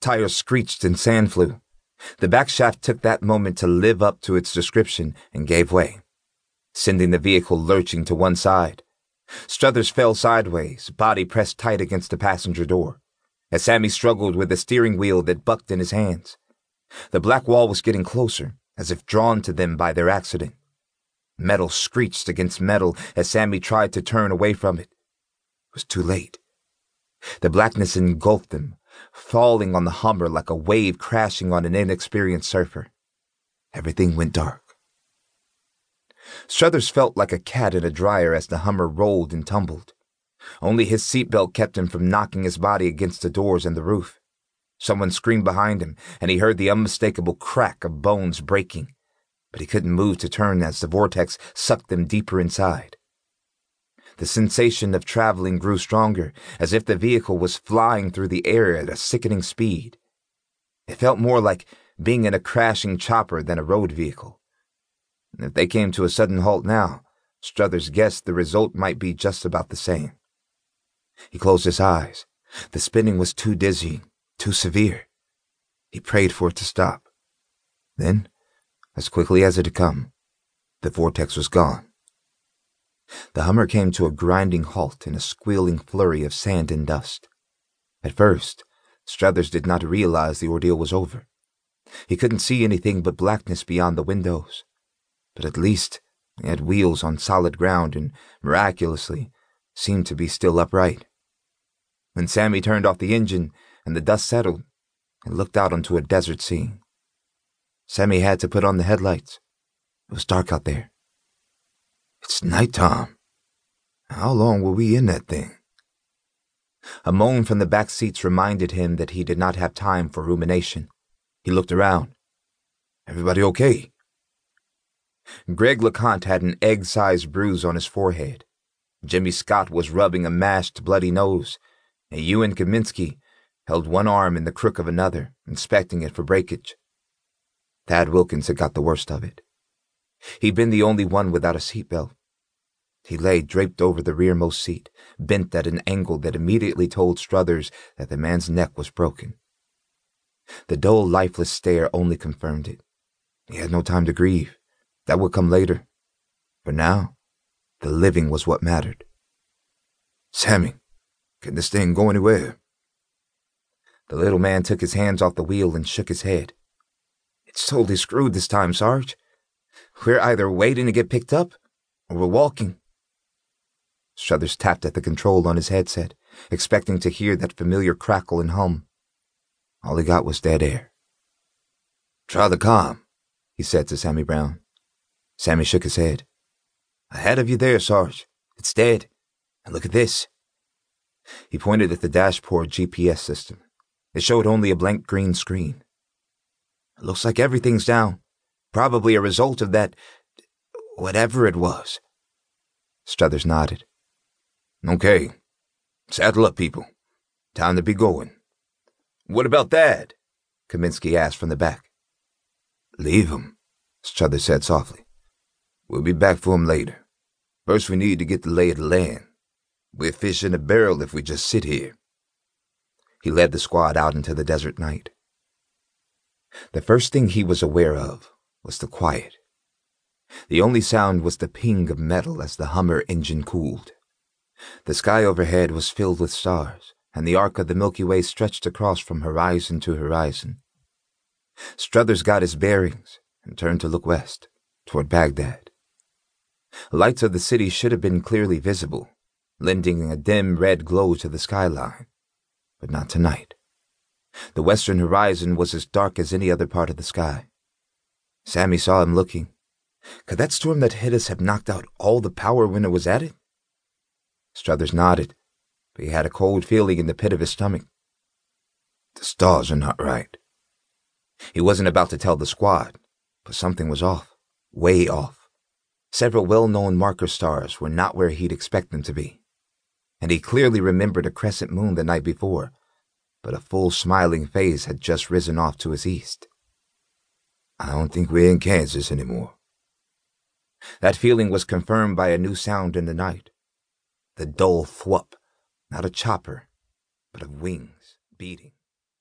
Tires screeched and sand flew. The back shaft took that moment to live up to its description and gave way, sending the vehicle lurching to one side. Struthers fell sideways, body pressed tight against the passenger door, as Sammy struggled with the steering wheel that bucked in his hands. The black wall was getting closer, as if drawn to them by their accident. Metal screeched against metal as Sammy tried to turn away from it. It was too late. The blackness engulfed them, falling on the Hummer like a wave crashing on an inexperienced surfer. Everything went dark. Struthers felt like a cat in a dryer as the Hummer rolled and tumbled. Only his seatbelt kept him from knocking his body against the doors and the roof. Someone screamed behind him, and he heard the unmistakable crack of bones breaking, but he couldn't move to turn as the vortex sucked them deeper inside. The sensation of traveling grew stronger, as if the vehicle was flying through the air at a sickening speed. It felt more like being in a crashing chopper than a road vehicle. If they came to a sudden halt now, Struthers guessed the result might be just about the same. He closed his eyes. The spinning was too dizzying, too severe. He prayed for it to stop. Then, as quickly as it had come, the vortex was gone. The Hummer came to a grinding halt in a squealing flurry of sand and dust. At first, Struthers did not realize the ordeal was over. He couldn't see anything but blackness beyond the windows. But at least he had wheels on solid ground and, miraculously, seemed to be still upright. When Sammy turned off the engine and the dust settled, he looked out onto a desert scene. Sammy had to put on the headlights. It was dark out there. Night time. How long were we in that thing? A moan from the back seats reminded him that he did not have time for rumination. He looked around. Everybody okay? Greg LeConte had an egg-sized bruise on his forehead. Jimmy Scott was rubbing a mashed, bloody nose, and Ewan Kaminsky held one arm in the crook of another, inspecting it for breakage. Thad Wilkins had got the worst of it. He'd been the only one without a seatbelt. He lay draped over the rearmost seat, bent at an angle that immediately told Struthers that the man's neck was broken. The dull, lifeless stare only confirmed it. He had no time to grieve. That would come later. For now, the living was what mattered. Sammy, can this thing go anywhere? The little man took his hands off the wheel and shook his head. It's totally screwed this time, Sarge. We're either waiting to get picked up, or we're walking. Struthers tapped at the control on his headset, expecting to hear that familiar crackle and hum. All he got was dead air. Try the com, he said to Sammy Brown. Sammy shook his head. Ahead of you there, Sarge. It's dead. And look at this. He pointed at the dashboard GPS system. It showed only a blank green screen. It looks like everything's down. Probably a result of that. whatever it was. Struthers nodded. Okay. Saddle up, people. Time to be going. What about Thad? Kaminsky asked from the back. Leave him, Struthers said softly. We'll be back for him later. First, we need to get the lay of the land. We're fish in a barrel if we just sit here. He led the squad out into the desert night. The first thing he was aware of was the quiet. The only sound was the ping of metal as the Hummer engine cooled. The sky overhead was filled with stars, and the arc of the Milky Way stretched across from horizon to horizon. Struthers got his bearings and turned to look west, toward Baghdad. Lights of the city should have been clearly visible, lending a dim red glow to the skyline, but not tonight. The western horizon was as dark as any other part of the sky. Sammy saw him looking. Could that storm that hit us have knocked out all the power when it was at it? Struthers nodded, but he had a cold feeling in the pit of his stomach. The stars are not right. He wasn't about to tell the squad, but something was off, way off. Several well-known marker stars were not where he'd expect them to be. And he clearly remembered a crescent moon the night before, but a full smiling face had just risen off to his east. I don't think we're in Kansas anymore. That feeling was confirmed by a new sound in the night. The dull thwup, not a chopper, but of wings beating.